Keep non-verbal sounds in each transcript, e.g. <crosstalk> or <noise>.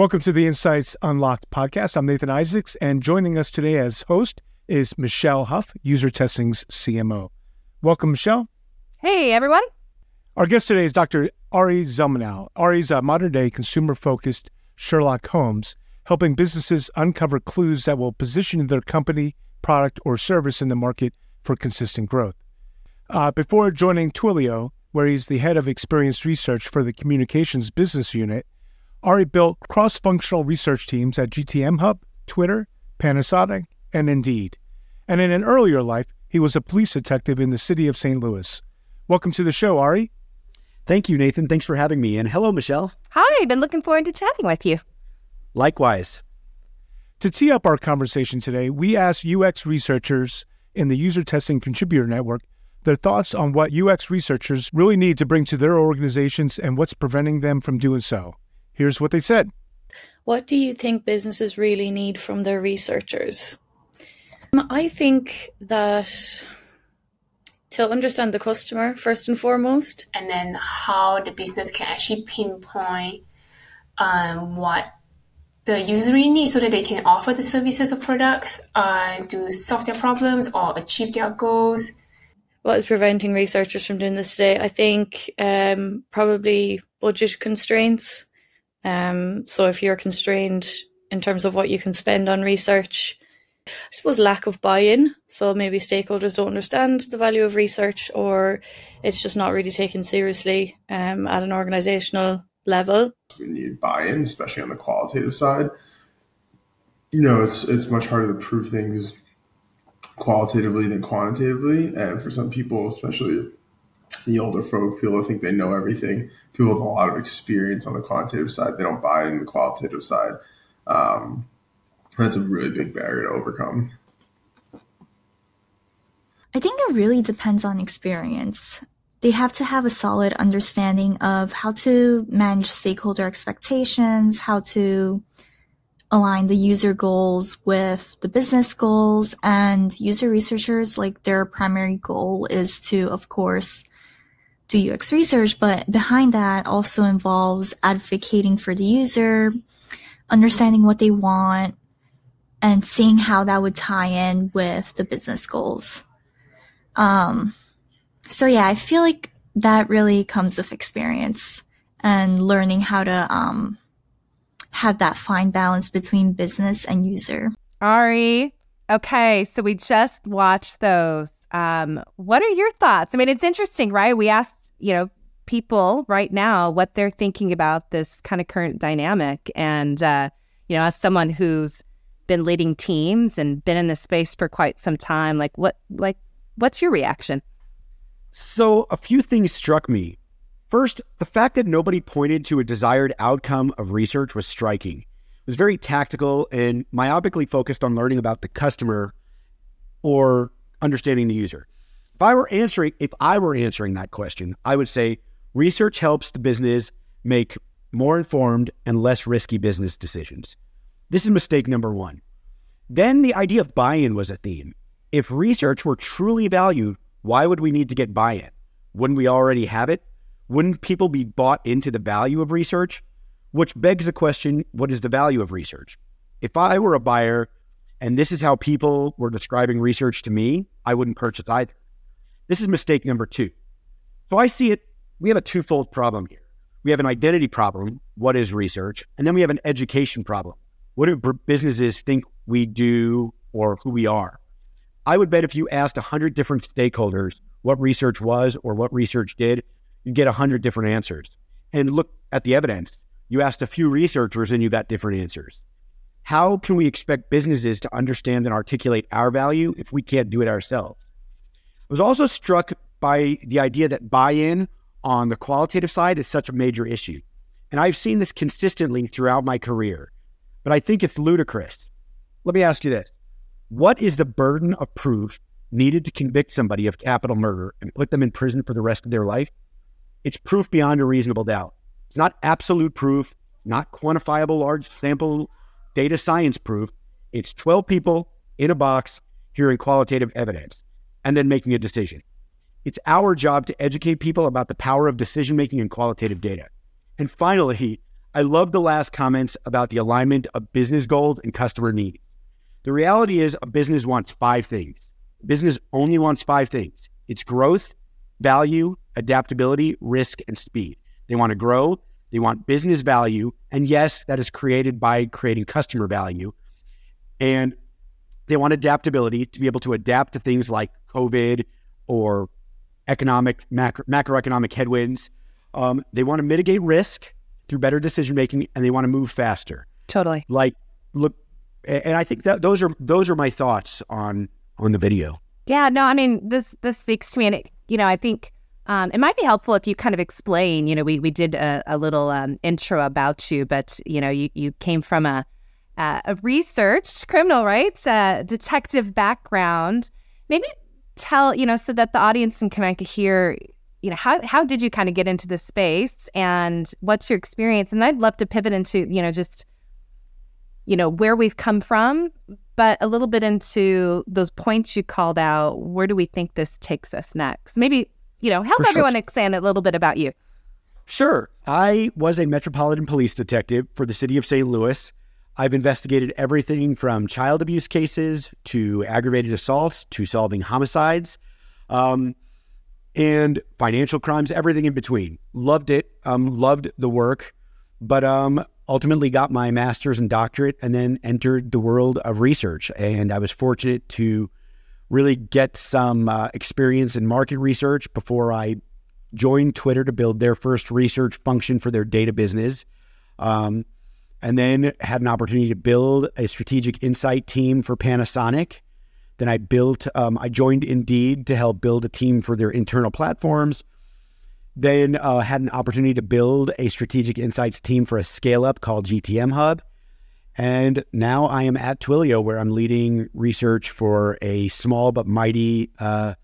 Welcome to the Insights Unlocked podcast. I'm Nathan Isaacs, and joining us today as host is Michelle Huff, UserTesting's CMO. Welcome, Michelle. Hey, everyone. Our guest today is Dr. Ari Zelmanow. Ari's a modern day consumer focused Sherlock Holmes, helping businesses uncover clues that will position their company, product, or service in the market for consistent growth. Uh, before joining Twilio, where he's the head of experience research for the communications business unit, Ari built cross functional research teams at GTM Hub, Twitter, Panasonic, and Indeed. And in an earlier life, he was a police detective in the city of St. Louis. Welcome to the show, Ari. Thank you, Nathan. Thanks for having me. And hello, Michelle. Hi, been looking forward to chatting with you. Likewise. To tee up our conversation today, we asked UX researchers in the UserTesting Contributor Network their thoughts on what UX researchers really need to bring to their organizations and what's preventing them from doing so. Here's what they said. What do you think businesses really need from their researchers? I think that to understand the customer first and foremost, and then how the business can actually pinpoint um, what the user really needs so that they can offer the services or products uh, to solve their problems or achieve their goals. What is preventing researchers from doing this today? I think um, probably budget constraints um, so if you're constrained in terms of what you can spend on research, I suppose lack of buy-in. So maybe stakeholders don't understand the value of research, or it's just not really taken seriously um, at an organizational level. We need buy-in, especially on the qualitative side. You know, it's it's much harder to prove things qualitatively than quantitatively, and for some people, especially the older folk, people think they know everything. People with a lot of experience on the quantitative side, they don't buy in the qualitative side. Um, that's a really big barrier to overcome. I think it really depends on experience. They have to have a solid understanding of how to manage stakeholder expectations, how to align the user goals with the business goals and user researchers like their primary goal is to of course do UX research, but behind that also involves advocating for the user, understanding what they want, and seeing how that would tie in with the business goals. Um, so yeah, I feel like that really comes with experience and learning how to um, have that fine balance between business and user. Ari, okay, so we just watched those. Um, what are your thoughts? I mean, it's interesting, right? We asked you know, people right now what they're thinking about this kind of current dynamic. And, uh, you know, as someone who's been leading teams and been in this space for quite some time, like what, like, what's your reaction? So a few things struck me. First, the fact that nobody pointed to a desired outcome of research was striking. It was very tactical and myopically focused on learning about the customer or understanding the user. If I were answering, if I were answering that question, I would say research helps the business make more informed and less risky business decisions. This is mistake number one. Then the idea of buy-in was a theme. If research were truly valued, why would we need to get buy-in? Wouldn't we already have it? Wouldn't people be bought into the value of research? Which begs the question, what is the value of research? If I were a buyer and this is how people were describing research to me, I wouldn't purchase either. This is mistake number two. So I see it, we have a twofold problem here. We have an identity problem. What is research? And then we have an education problem. What do businesses think we do or who we are? I would bet if you asked 100 different stakeholders what research was or what research did, you'd get 100 different answers. And look at the evidence. You asked a few researchers and you got different answers. How can we expect businesses to understand and articulate our value if we can't do it ourselves? I was also struck by the idea that buy in on the qualitative side is such a major issue. And I've seen this consistently throughout my career, but I think it's ludicrous. Let me ask you this What is the burden of proof needed to convict somebody of capital murder and put them in prison for the rest of their life? It's proof beyond a reasonable doubt. It's not absolute proof, not quantifiable large sample data science proof. It's 12 people in a box hearing qualitative evidence and then making a decision. It's our job to educate people about the power of decision making and qualitative data. And finally, I love the last comments about the alignment of business goals and customer needs. The reality is, a business wants five things. Business only wants five things it's growth, value, adaptability, risk, and speed. They want to grow, they want business value. And yes, that is created by creating customer value. And they want adaptability to be able to adapt to things like COVID or economic, macro, macroeconomic headwinds. Um, they want to mitigate risk through better decision making and they want to move faster. Totally. Like, look, and I think that those are those are my thoughts on on the video. Yeah, no, I mean this this speaks to me, and it, you know, I think um, it might be helpful if you kind of explain. You know, we we did a, a little um, intro about you, but you know, you you came from a uh, a research criminal, right? Uh, detective background. Maybe tell you know so that the audience can kind of hear. You know, how how did you kind of get into this space, and what's your experience? And I'd love to pivot into you know just you know where we've come from but a little bit into those points you called out where do we think this takes us next maybe you know help For sure. everyone understand a little bit about you Sure. I was a Metropolitan Police detective for the city of St. Louis. I've investigated everything from child abuse cases to aggravated assaults to solving homicides um, and financial crimes, everything in between. Loved it. Um, loved the work, but um, ultimately got my master's and doctorate and then entered the world of research. And I was fortunate to really get some uh, experience in market research before I joined Twitter to build their first research function for their data business. Um, and then had an opportunity to build a strategic insight team for Panasonic. Then I built, um, I joined Indeed to help build a team for their internal platforms. Then uh, had an opportunity to build a strategic insights team for a scale up called GTM Hub. And now I am at Twilio, where I'm leading research for a small but mighty, uh,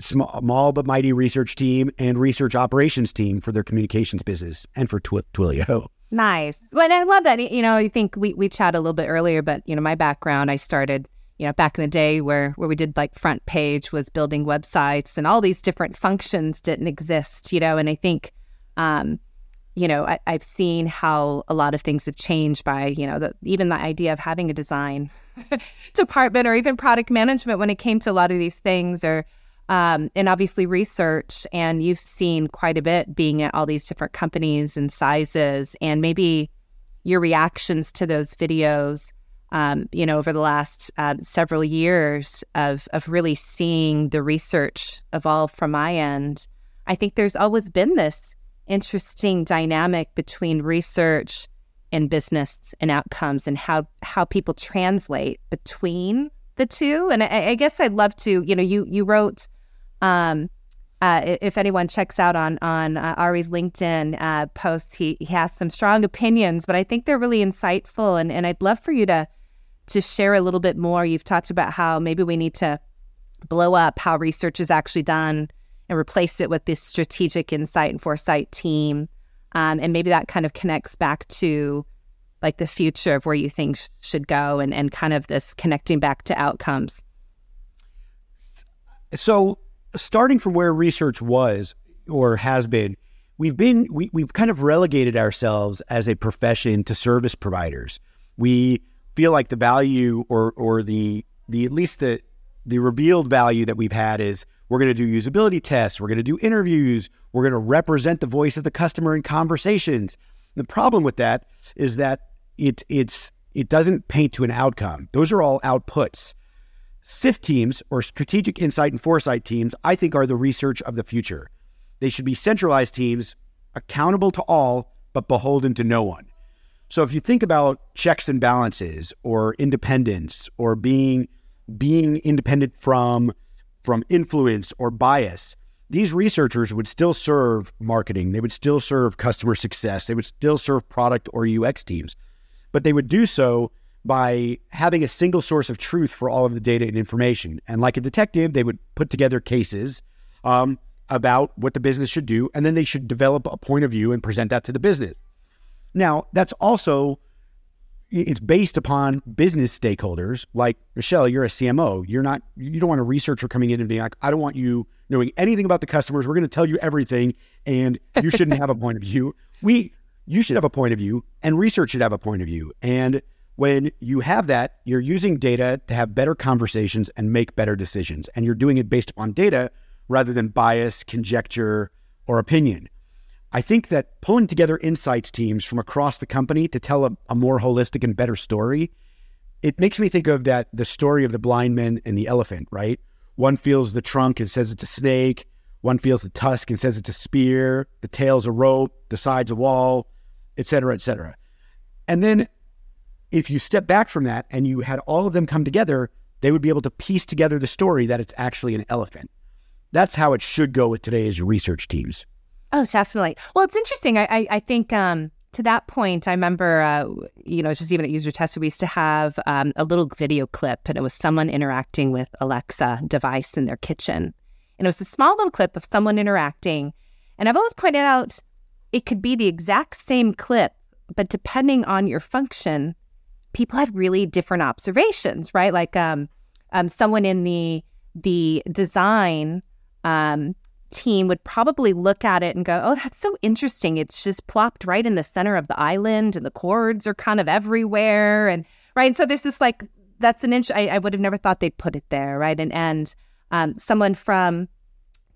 small but mighty research team and research operations team for their communications business and for Twi- Twilio. nice well and i love that you know i think we we chatted a little bit earlier but you know my background i started you know back in the day where where we did like front page was building websites and all these different functions didn't exist you know and i think um you know I, i've seen how a lot of things have changed by you know the, even the idea of having a design <laughs> department or even product management when it came to a lot of these things or um, and obviously research and you've seen quite a bit being at all these different companies and sizes and maybe your reactions to those videos um, you know over the last uh, several years of of really seeing the research evolve from my end i think there's always been this interesting dynamic between research and business and outcomes and how how people translate between the two and I, I guess i'd love to you know you you wrote um, uh, if anyone checks out on on uh, Ari's LinkedIn uh, post, he, he has some strong opinions, but I think they're really insightful, and, and I'd love for you to to share a little bit more. You've talked about how maybe we need to blow up how research is actually done and replace it with this strategic insight and foresight team, um, and maybe that kind of connects back to like the future of where you think sh- should go, and and kind of this connecting back to outcomes. So starting from where research was or has been, we've been we, we've kind of relegated ourselves as a profession to service providers. We feel like the value or or the the at least the the revealed value that we've had is we're going to do usability tests, we're going to do interviews, we're going to represent the voice of the customer in conversations. The problem with that is that it it's it doesn't paint to an outcome. Those are all outputs. SIFT teams or strategic insight and foresight teams, I think, are the research of the future. They should be centralized teams, accountable to all, but beholden to no one. So if you think about checks and balances or independence or being being independent from from influence or bias, these researchers would still serve marketing, they would still serve customer success, they would still serve product or UX teams, but they would do so by having a single source of truth for all of the data and information. And like a detective, they would put together cases um, about what the business should do, and then they should develop a point of view and present that to the business. Now, that's also it's based upon business stakeholders. Like Michelle, you're a CMO. You're not. You don't want a researcher coming in and being like, "I don't want you knowing anything about the customers. We're going to tell you everything, and you shouldn't have a point of view." We you should have a point of view and research should have a point of view. And when you have that, you're using data to have better conversations and make better decisions. And you're doing it based upon data rather than bias, conjecture, or opinion. I think that pulling together insights teams from across the company to tell a, a, more holistic and better story, it makes me think of that the story of the blind man and the elephant, right? One feels the trunk and says it's a snake. One feels the tusk and says it's a spear. The tail's a rope. The side's a wall, et cetera, et cetera. And then if you step back from that and you had all of them come together, they would be able to piece together the story that it's actually an elephant. That's how it should go with today's research teams. Oh, definitely. Well, it's interesting. I I, I think um, to that point, I remember, uh, you know, just even at UserTest, we used to have um, a little video clip, and it was someone interacting with Alexa device in their kitchen, and it was a small little clip of someone interacting. And I've always pointed out it could be the exact same clip, but depending on your function, people had really different observations, right? Like um, um, someone in the the design um, team would probably look at it and go, "Oh, that's so interesting. It's just plopped right in the center of the island, and the cords are kind of everywhere." And right, and so there's this like that's an inch. I, I would have never thought they'd put it there, right? And and um, someone from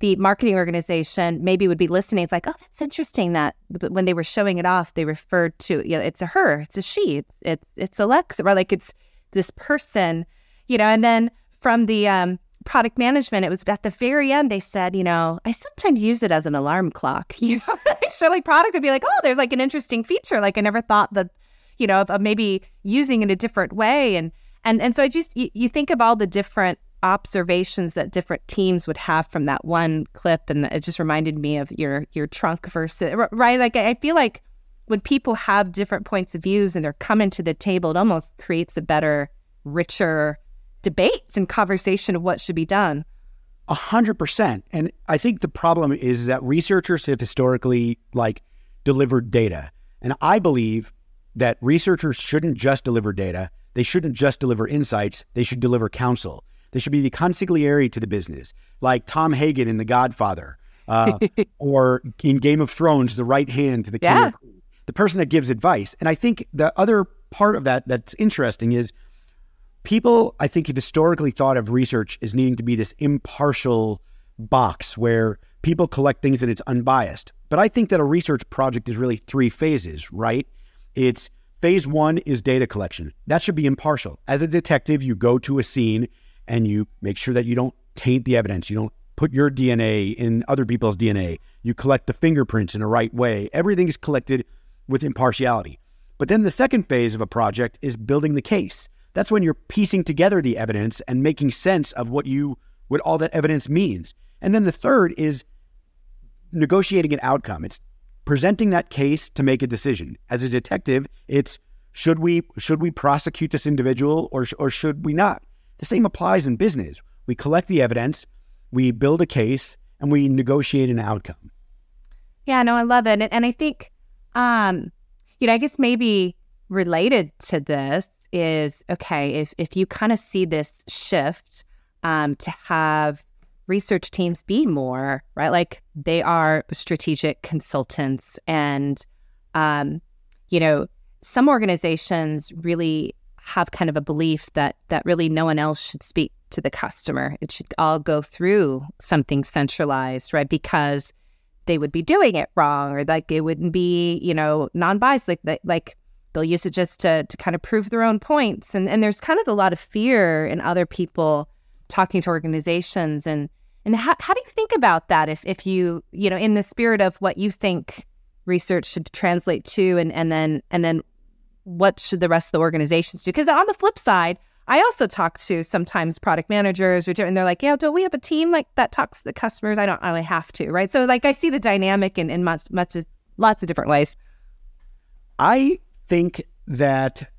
the marketing organization maybe would be listening. It's like, "Oh, that's interesting." That when they were showing it off, they referred to you know, it's a her, it's a she, it's it's it's Alexa, right? Like it's this person, you know. And then from the um, product management, it was at the very end, they said, you know, I sometimes use it as an alarm clock. <laughs> You know, so like product would be like, oh, there's like an interesting feature. Like I never thought that, you know, of, of maybe using it a different way. And, and, and so I just, you, you think of all the different observations that different teams would have from that one clip. And it just reminded me of your, your trunk versus, right? Like I feel like when people have different points of views and they're coming to the table, it almost creates a better, richer, debate and conversation of what should be done. A hundred percent. And I think the problem is that researchers have historically like delivered data. And I believe that researchers shouldn't just deliver data. They shouldn't just deliver insights. They should deliver counsel. They should be the consigliere to the business, like Tom Hagen in The Godfather, <laughs> uh, or in Game of Thrones, the right hand to the king, the person that gives advice. And I think the other part of that that's interesting is people, I think, have historically thought of research as needing to be this impartial box where people collect things and it's unbiased. But I think that a research project is really three phases, right? It's phase one is data collection. That should be impartial. As a detective, you go to a scene and you make sure that you don't taint the evidence. You don't put your DNA in other people's DNA. You collect the fingerprints in the right way. Everything is collected with impartiality. But then the second phase of a project is building the case. That's when you're piecing together the evidence and making sense of what you what all that evidence means. And then the third is negotiating an outcome. It's presenting that case to make a decision. As a detective, it's should we should we prosecute this individual or or should we not? The same applies in business. We collect the evidence, we build a case, and we negotiate an outcome. Yeah, no, I love it, and, I think, um, you know, I guess maybe related to this is okay, if, if you kind of see this shift um, to have research teams be more, right? Like they are strategic consultants. And, um, you know, some organizations really have kind of a belief that that really no one else should speak to the customer. It should all go through something centralized, right? Because they would be doing it wrong or like it wouldn't be, you know, non-biased. Like like they'll use it just to to kind of prove their own points. And and there's kind of a lot of fear in other people talking to organizations and and how, how do you think about that if if you you know in the spirit of what you think research should translate to and and then and then what should the rest of the organizations do because on the flip side I also talk to sometimes product managers or and they're like, yeah, don't we have a team like that talks to the customers? I don't really have to, right? So like I see the dynamic in, in much much lots of different ways. I think that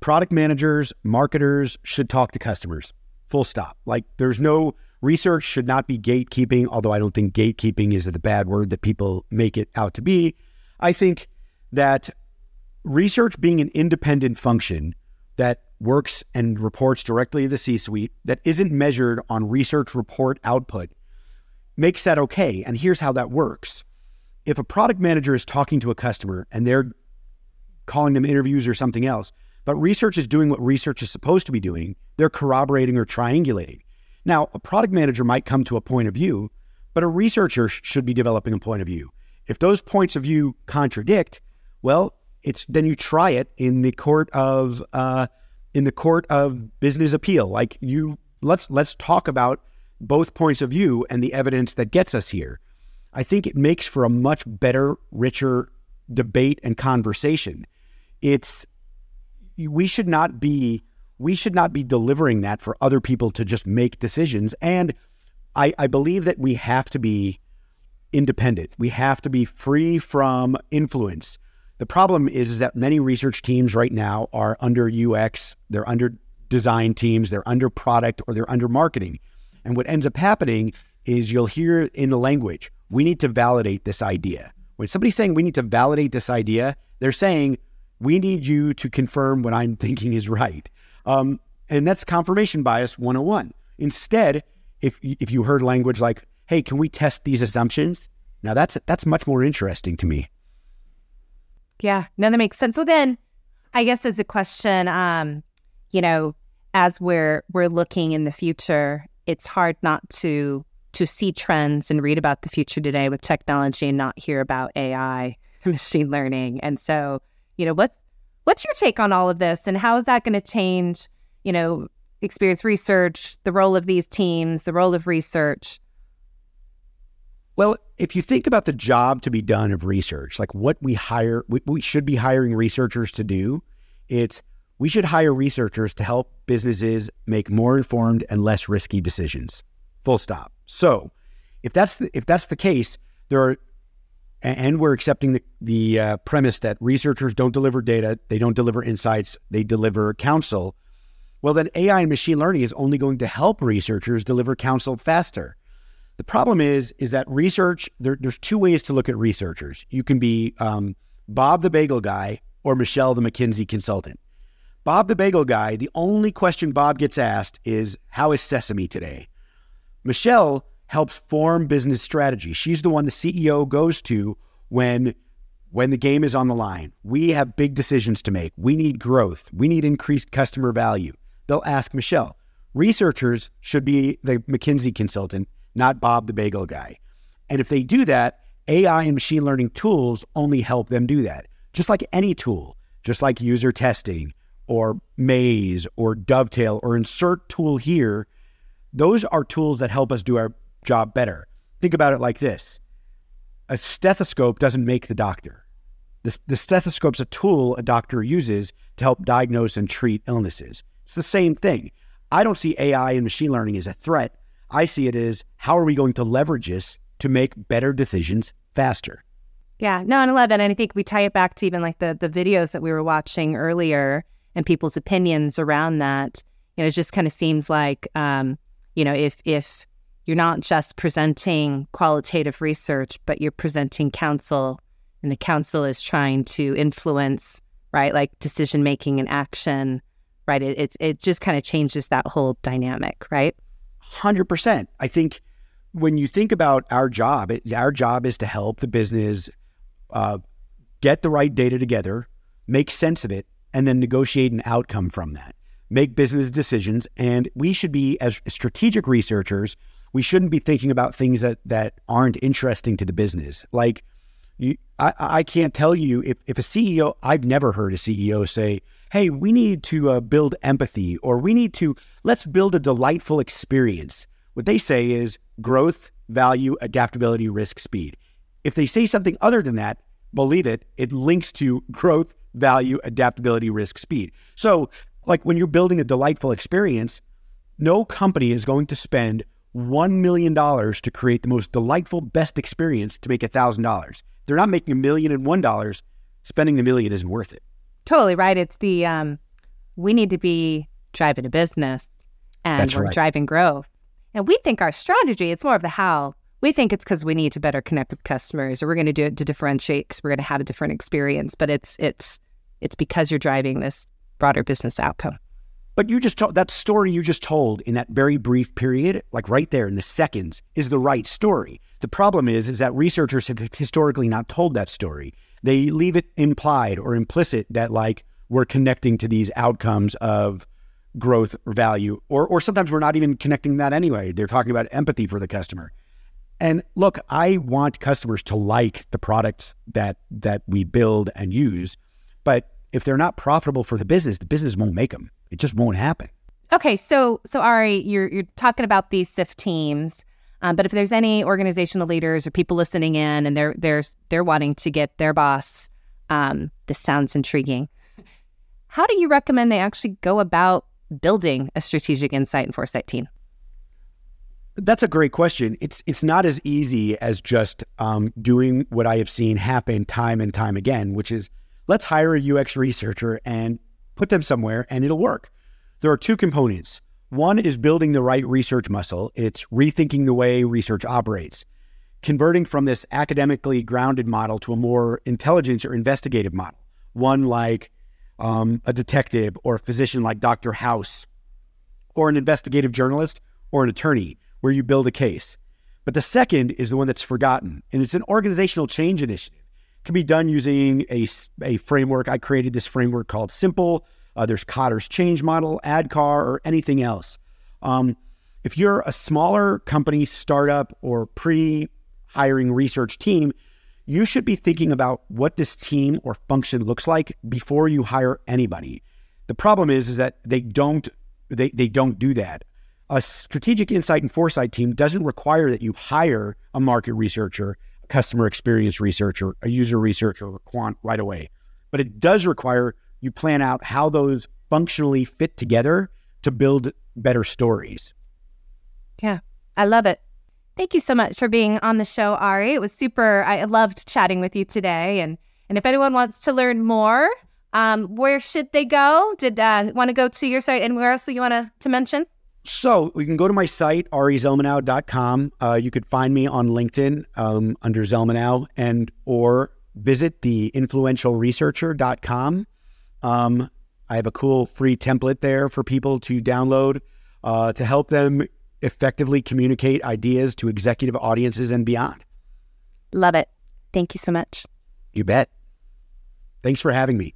product managers, marketers should talk to customers. Full stop. Like there's no research should not be gatekeeping, although I don't think gatekeeping is the bad word that people make it out to be. I think that research being an independent function that works and reports directly to the C suite that isn't measured on research report output makes that okay. And here's how that works if a product manager is talking to a customer and they're calling them interviews or something else, but research is doing what research is supposed to be doing, they're corroborating or triangulating. Now, a product manager might come to a point of view, but a researcher sh- should be developing a point of view. If those points of view contradict, well, it's then you try it in the court of uh, in the court of business appeal. Like you, let's let's talk about both points of view and the evidence that gets us here. I think it makes for a much better, richer debate and conversation. It's we should not be we should not be delivering that for other people to just make decisions. And I, I believe that we have to be independent. We have to be free from influence. The problem is, is that many research teams right now are under UX, they're under design teams, they're under product, or they're under marketing. And what ends up happening is you'll hear in the language, we need to validate this idea. When somebody's saying we need to validate this idea, they're saying we need you to confirm what I'm <laughs> thinking is right. Um, and that's confirmation bias 101. Instead, if if you heard language like, "Hey, can we test these assumptions?" Now that's that's much more interesting to me. Yeah, no, that makes sense. So then, I guess as a question, um, you know, as we're we're looking in the future, it's hard not to to see trends and read about the future today with technology and not hear about AI, <laughs> machine learning. And so, you know, what's what's your take on all of this and how is that going to change, you know, experience research, the role of these teams, the role of research? Well, if you think about the job to be done of research, like what we hire, we should be hiring researchers to do, it's we should hire researchers to help businesses make more informed and less risky decisions. Full stop. So, if that's the, if that's the case, there are, and we're accepting the the uh, premise that researchers don't deliver data, they don't deliver insights, they deliver counsel. Well, then AI and machine learning is only going to help researchers deliver counsel faster. The problem is, is that research. There, there's two ways to look at researchers. You can be um, Bob the Bagel Guy or Michelle the McKinsey consultant. Bob the Bagel Guy. The only question Bob gets asked is, "How is Sesame today?" Michelle helps form business strategy. She's the one the CEO goes to when when the game is on the line. We have big decisions to make. We need growth. We need increased customer value. They'll ask Michelle. Researchers should be the McKinsey consultant not Bob the bagel guy. And if they do that, AI and machine learning tools only help them do that. Just like any tool, just like UserTesting or Maze or Dovetail or insert tool here, those are tools that help us do our job better. Think about it like this a stethoscope doesn't make the doctor. The, the stethoscope's a tool a doctor uses to help diagnose and treat illnesses. It's the same thing. I don't see AI and machine learning as a threat. I see it as how are we going to leverage this to make better decisions faster? Yeah, no, and I love that. And I think we tie it back to even like the the videos that we were watching earlier and people's opinions around that. You know, it just kind of seems like, um, you know, if if you're not just presenting qualitative research, but you're presenting counsel, and the counsel is trying to influence, right, like decision making and action, right? It it, it just kind of changes that whole dynamic, right? 100%. I think when you think about our job, it, our job is to help the business uh, get the right data together, make sense of it, and then negotiate an outcome from that. Make business decisions. And we should be, as strategic researchers, we shouldn't be thinking about things that, that aren't interesting to the business. Like, you, I, I can't tell you if, if a CEO, I've never heard a CEO say, hey, we need to uh, build empathy or we need to, let's build a delightful experience. What they say is growth, value, adaptability, risk, speed. If they say something other than that, believe it, it links to growth, value, adaptability, risk, speed. So, like when you're building a delightful experience, no company is going to spend $1 million to create the most delightful, best experience to make $1,000. They're not making a million and one dollars. Spending the million isn't worth it. Totally right. It's the um, we need to be driving a business and That's we're right. driving growth. And we think our strategy, it's more of the how. We think it's because we need to better connect with customers or we're going to do it to differentiate because we're going to have a different experience. But it's it's it's because you're driving this broader business outcome. But you just told that story you just told in that very brief period, like right there in the seconds, is the right story. The problem is, is that researchers have historically not told that story. They leave it implied or implicit that like we're connecting to these outcomes of growth or value, or or sometimes we're not even connecting that anyway. They're talking about empathy for the customer. And look, I want customers to like the products that that we build and use, but if they're not profitable for the business, the business won't make them. It just won't happen. Okay, so so Ari, you're you're talking about these SIFT teams, um, but if there's any organizational leaders or people listening in and they're they're they're wanting to get their boss, um, this sounds intriguing. How do you recommend they actually go about building a strategic insight and foresight team? That's a great question. It's it's not as easy as just um, doing what I have seen happen time and time again, which is let's hire a UX researcher and put them somewhere and it'll work. There are two components. One is building the right research muscle. It's rethinking the way research operates, converting from this academically grounded model to a more intelligence or investigative model, one like um, a detective or a physician like Dr. House, or an investigative journalist or an attorney, where you build a case. But the second is the one that's forgotten, and it's an organizational change initiative. Can be done using a, a framework. I created this framework called Simple. Uh, there's Kotter's change model, ADKAR, or anything else. Um, if you're a smaller company, startup, or pre hiring research team, you should be thinking about what this team or function looks like before you hire anybody. The problem is, is that they don't they, they don't do that. A strategic insight and foresight team doesn't require that you hire a market researcher, customer experience researcher, a user researcher, or quant right away. But it does require you plan out how those functionally fit together to build better stories. Yeah, I love it. Thank you so much for being on the show, Ari. It was super. I loved chatting with you today. And and if anyone wants to learn more, um, where should they go? Did uh, want to go to your site? And where else do you want to, to mention? So you can go to my site, arizelmanow.com. Uh, you could find me on LinkedIn um, under Zelmanow and or visit the influentialresearcher.com. Um, I have a cool free template there for people to download uh, to help them effectively communicate ideas to executive audiences and beyond. Love it. Thank you so much. You bet. Thanks for having me.